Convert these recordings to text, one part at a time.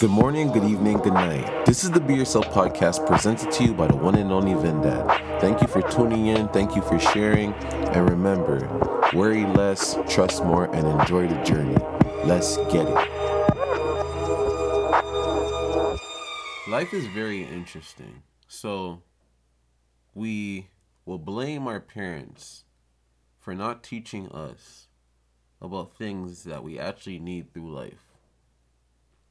Good morning, good evening, good night. This is the Be Yourself podcast presented to you by the one and only Vin Dad. Thank you for tuning in, thank you for sharing, and remember worry less, trust more, and enjoy the journey. Let's get it. Life is very interesting. So, we will blame our parents for not teaching us about things that we actually need through life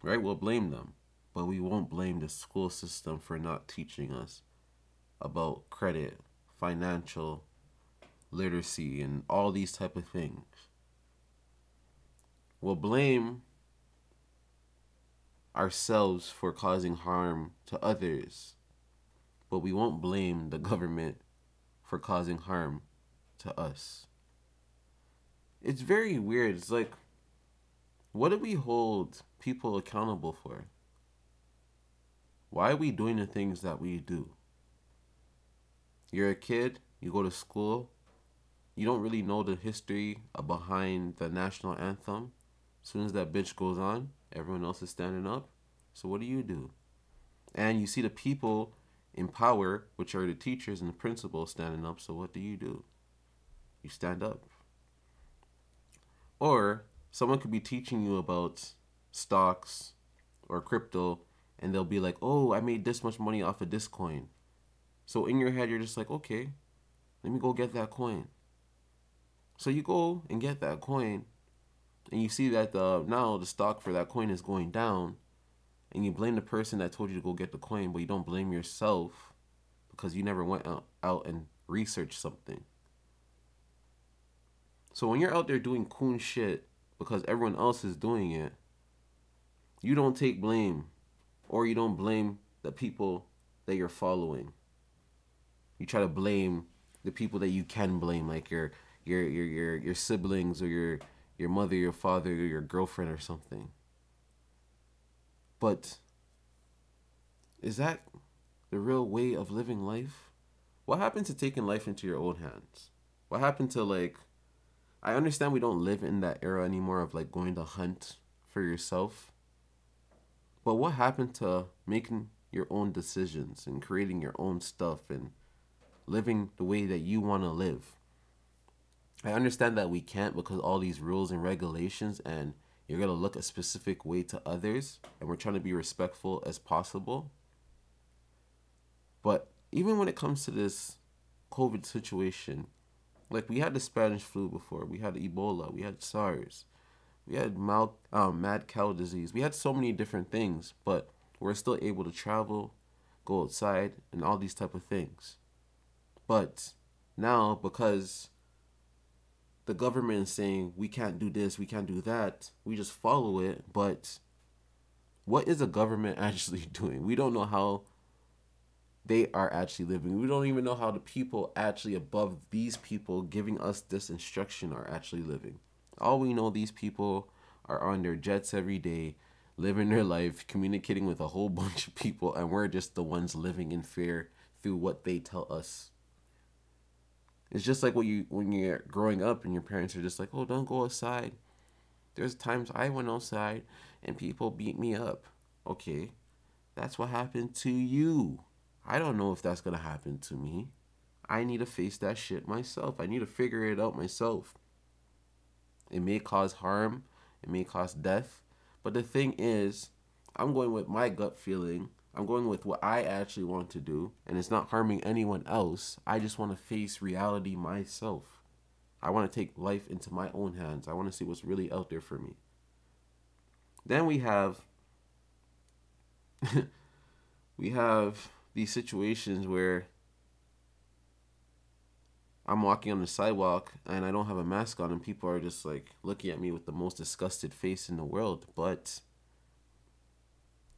right? We'll blame them, but we won't blame the school system for not teaching us about credit, financial literacy, and all these type of things. We'll blame ourselves for causing harm to others, but we won't blame the government for causing harm to us. It's very weird. It's like what do we hold people accountable for? Why are we doing the things that we do? You're a kid, you go to school, you don't really know the history behind the national anthem. As soon as that bitch goes on, everyone else is standing up. So what do you do? And you see the people in power, which are the teachers and the principals, standing up. So what do you do? You stand up. Or someone could be teaching you about stocks or crypto and they'll be like, "Oh, I made this much money off of this coin." So in your head you're just like, "Okay, let me go get that coin." So you go and get that coin and you see that the now the stock for that coin is going down and you blame the person that told you to go get the coin, but you don't blame yourself because you never went out, out and researched something. So when you're out there doing coon shit because everyone else is doing it, you don't take blame or you don't blame the people that you're following. You try to blame the people that you can blame, like your your your your, your siblings or your your mother, your father, or your girlfriend or something. But is that the real way of living life? What happened to taking life into your own hands? What happened to like I understand we don't live in that era anymore of like going to hunt for yourself. But what happened to making your own decisions and creating your own stuff and living the way that you want to live? I understand that we can't because all these rules and regulations and you're going to look a specific way to others and we're trying to be respectful as possible. But even when it comes to this COVID situation, like we had the Spanish flu before, we had Ebola, we had SARS, we had um, mad cow disease. We had so many different things, but we're still able to travel, go outside, and all these type of things. But now, because the government is saying we can't do this, we can't do that, we just follow it. But what is the government actually doing? We don't know how they are actually living. We don't even know how the people actually above these people giving us this instruction are actually living. All we know, these people are on their jets every day, living their life, communicating with a whole bunch of people, and we're just the ones living in fear through what they tell us. It's just like when you when you're growing up and your parents are just like, "Oh, don't go outside." There's times I went outside and people beat me up. Okay, that's what happened to you. I don't know if that's gonna happen to me. I need to face that shit myself. I need to figure it out myself. It may cause harm, it may cause death, but the thing is, I'm going with my gut feeling. I'm going with what I actually want to do, and it's not harming anyone else. I just want to face reality myself. I want to take life into my own hands. I want to see what's really out there for me. Then we have we have these situations where I'm walking on the sidewalk and I don't have a mask on, and people are just like looking at me with the most disgusted face in the world. But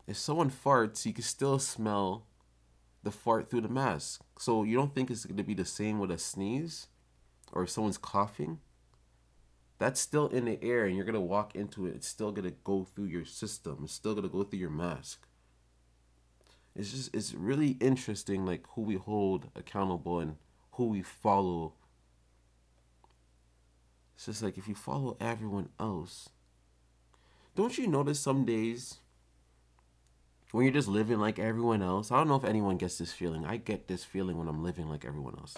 if someone farts, you can still smell the fart through the mask. So you don't think it's going to be the same with a sneeze or if someone's coughing? That's still in the air and you're going to walk into it. It's still going to go through your system. It's still going to go through your mask it's just it's really interesting like who we hold accountable and who we follow it's just like if you follow everyone else don't you notice some days when you're just living like everyone else. I don't know if anyone gets this feeling. I get this feeling when I'm living like everyone else.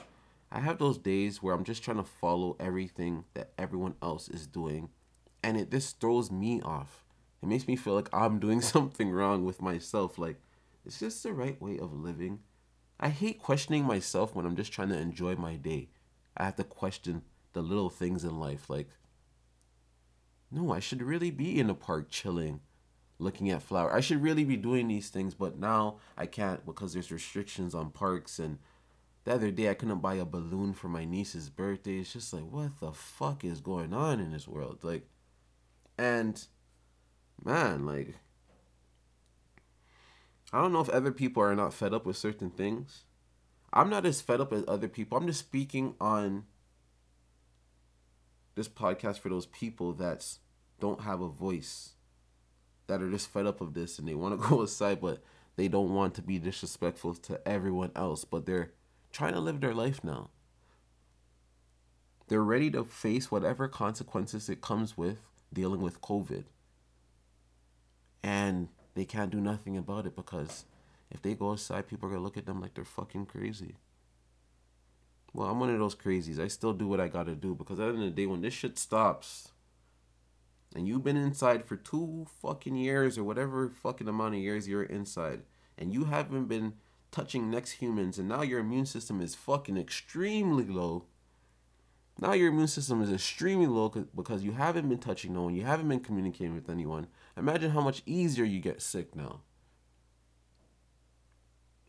I have those days where I'm just trying to follow everything that everyone else is doing, and it this throws me off. It makes me feel like I'm doing something wrong with myself. Like, is this the right way of living? I hate questioning myself when I'm just trying to enjoy my day. I have to question the little things in life. Like, no, I should really be in the park chilling, looking at flowers. I should really be doing these things, but now I can't because there's restrictions on parks. And the other day, I couldn't buy a balloon for my niece's birthday. It's just like, what the fuck is going on in this world? Like, and man, like, I don't know if other people are not fed up with certain things. I'm not as fed up as other people. I'm just speaking on this podcast for those people that don't have a voice, that are just fed up of this and they want to go aside, but they don't want to be disrespectful to everyone else, but they're trying to live their life now. They're ready to face whatever consequences it comes with dealing with COVID. And they can't do nothing about it because if they go outside, people are gonna look at them like they're fucking crazy. Well, I'm one of those crazies. I still do what I gotta do because at the end of the day, when this shit stops, and you've been inside for two fucking years or whatever fucking amount of years you're inside, and you haven't been touching next humans, and now your immune system is fucking extremely low. Now your immune system is extremely low because you haven't been touching no one, you haven't been communicating with anyone. Imagine how much easier you get sick now.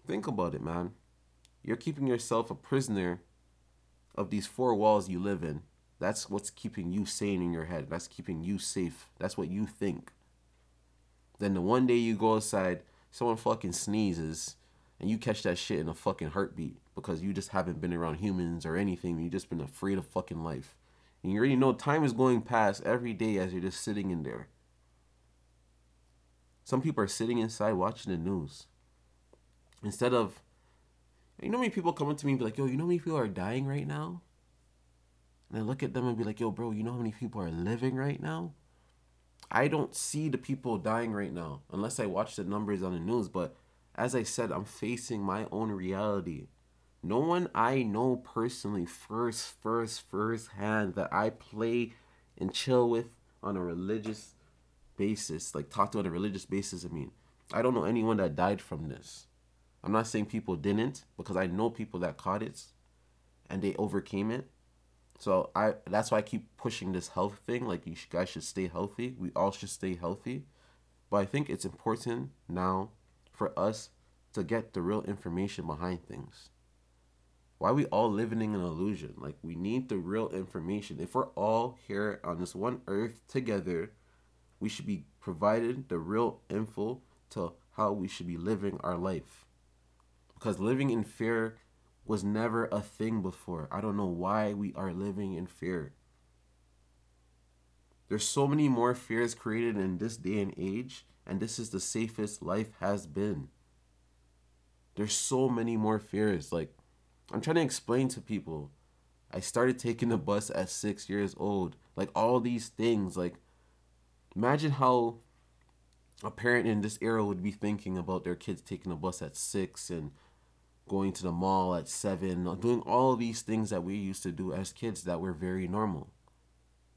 Think about it, man. You're keeping yourself a prisoner of these four walls you live in. That's what's keeping you sane in your head. That's keeping you safe. That's what you think. Then the one day you go outside, someone fucking sneezes, and you catch that shit in a fucking heartbeat because you just haven't been around humans or anything. You've just been afraid of fucking life. And you already know time is going past every day as you're just sitting in there. Some people are sitting inside watching the news. Instead of, you know, many people come up to me and be like, yo, you know many people are dying right now? And I look at them and be like, yo, bro, you know how many people are living right now? I don't see the people dying right now unless I watch the numbers on the news. But as I said, I'm facing my own reality. No one I know personally, first, first, first hand that I play and chill with on a religious basis, like talk to on a religious basis. I mean, I don't know anyone that died from this. I'm not saying people didn't because I know people that caught it and they overcame it. So I that's why I keep pushing this health thing. Like you guys should stay healthy. We all should stay healthy. But I think it's important now for us to get the real information behind things. Why we all living in an illusion? Like we need the real information. If we're all here on this one earth together, we should be provided the real info to how we should be living our life because living in fear was never a thing before. I don't know why we are living in fear. There's so many more fears created in this day and age, and this is the safest life has been. There's so many more fears. Like, I'm trying to explain to people. I started taking the bus at six years old. Like, all these things. Like, imagine how a parent in this era would be thinking about their kids taking a bus at six and going to the mall at seven, uh, doing all these things that we used to do as kids that were very normal.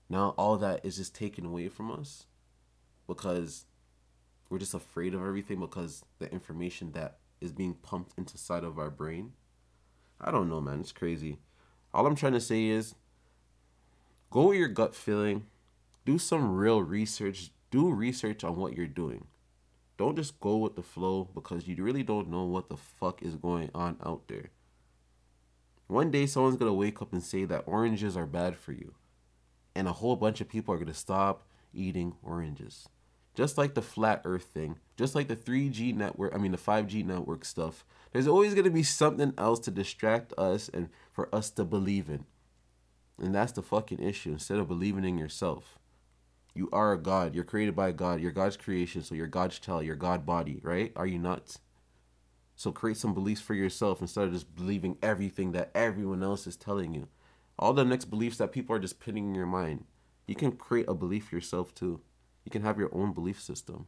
Now all that is just taken away from us because we're just afraid of everything because the information that is being pumped into side of our brain. I don't know, man. It's crazy. All I'm trying to say is go with your gut feeling, do some real research, do research on what you're doing. Don't just go with the flow because you really don't know what the fuck is going on out there. One day someone's gonna wake up and say that oranges are bad for you. And a whole bunch of people are gonna stop eating oranges. Just like the flat earth thing, just like the 3G network, I mean the 5G network stuff. There's always gonna be something else to distract us and for us to believe in. And that's the fucking issue. Instead of believing in yourself. You are a God. You're created by God. You're God's creation. So you're God's child. You're God body, right? Are you nuts? So create some beliefs for yourself instead of just believing everything that everyone else is telling you. All the next beliefs that people are just putting in your mind. You can create a belief yourself too. You can have your own belief system.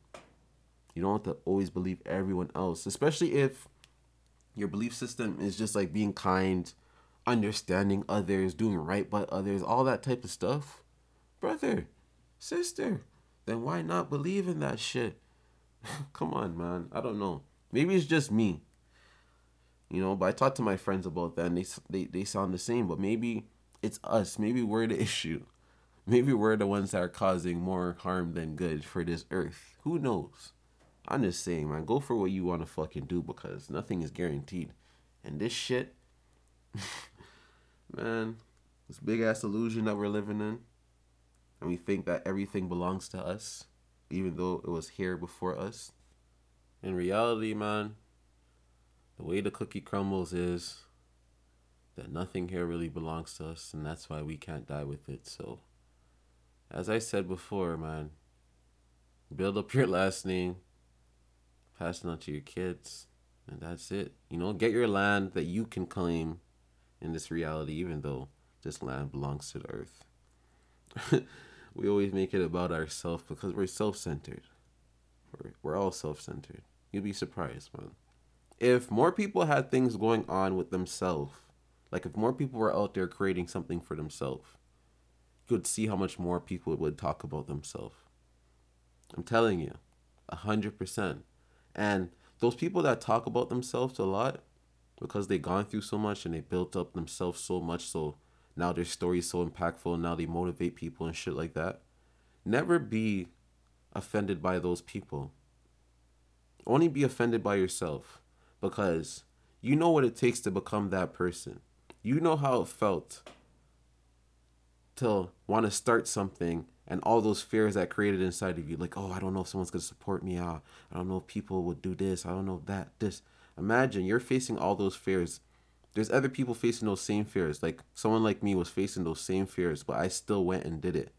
You don't have to always believe everyone else, especially if your belief system is just like being kind, understanding others, doing right by others, all that type of stuff. Brother, sister, then why not believe in that shit? Come on, man. I don't know. Maybe it's just me. You know, but I talked to my friends about that and they, they, they sound the same, but maybe it's us. Maybe we're the issue. Maybe we're the ones that are causing more harm than good for this earth. Who knows? I'm just saying, man, go for what you want to fucking do because nothing is guaranteed. And this shit, man, this big ass illusion that we're living in, and we think that everything belongs to us, even though it was here before us. In reality, man, the way the cookie crumbles is that nothing here really belongs to us, and that's why we can't die with it. So, as I said before, man, build up your last name, pass it on to your kids, and that's it. You know, get your land that you can claim in this reality, even though this land belongs to the earth. we always make it about ourselves because we're self centered. We're, we're all self centered. You'd be surprised, man. If more people had things going on with themselves, like if more people were out there creating something for themselves, you could see how much more people would talk about themselves. I'm telling you, a hundred percent. And those people that talk about themselves a lot, because they've gone through so much and they built up themselves so much, so now their story is so impactful and now they motivate people and shit like that. Never be offended by those people. Only be offended by yourself because you know what it takes to become that person. You know how it felt to want to start something and all those fears that created inside of you like oh i don't know if someone's going to support me uh, i don't know if people would do this i don't know that this imagine you're facing all those fears there's other people facing those same fears. Like someone like me was facing those same fears but i still went and did it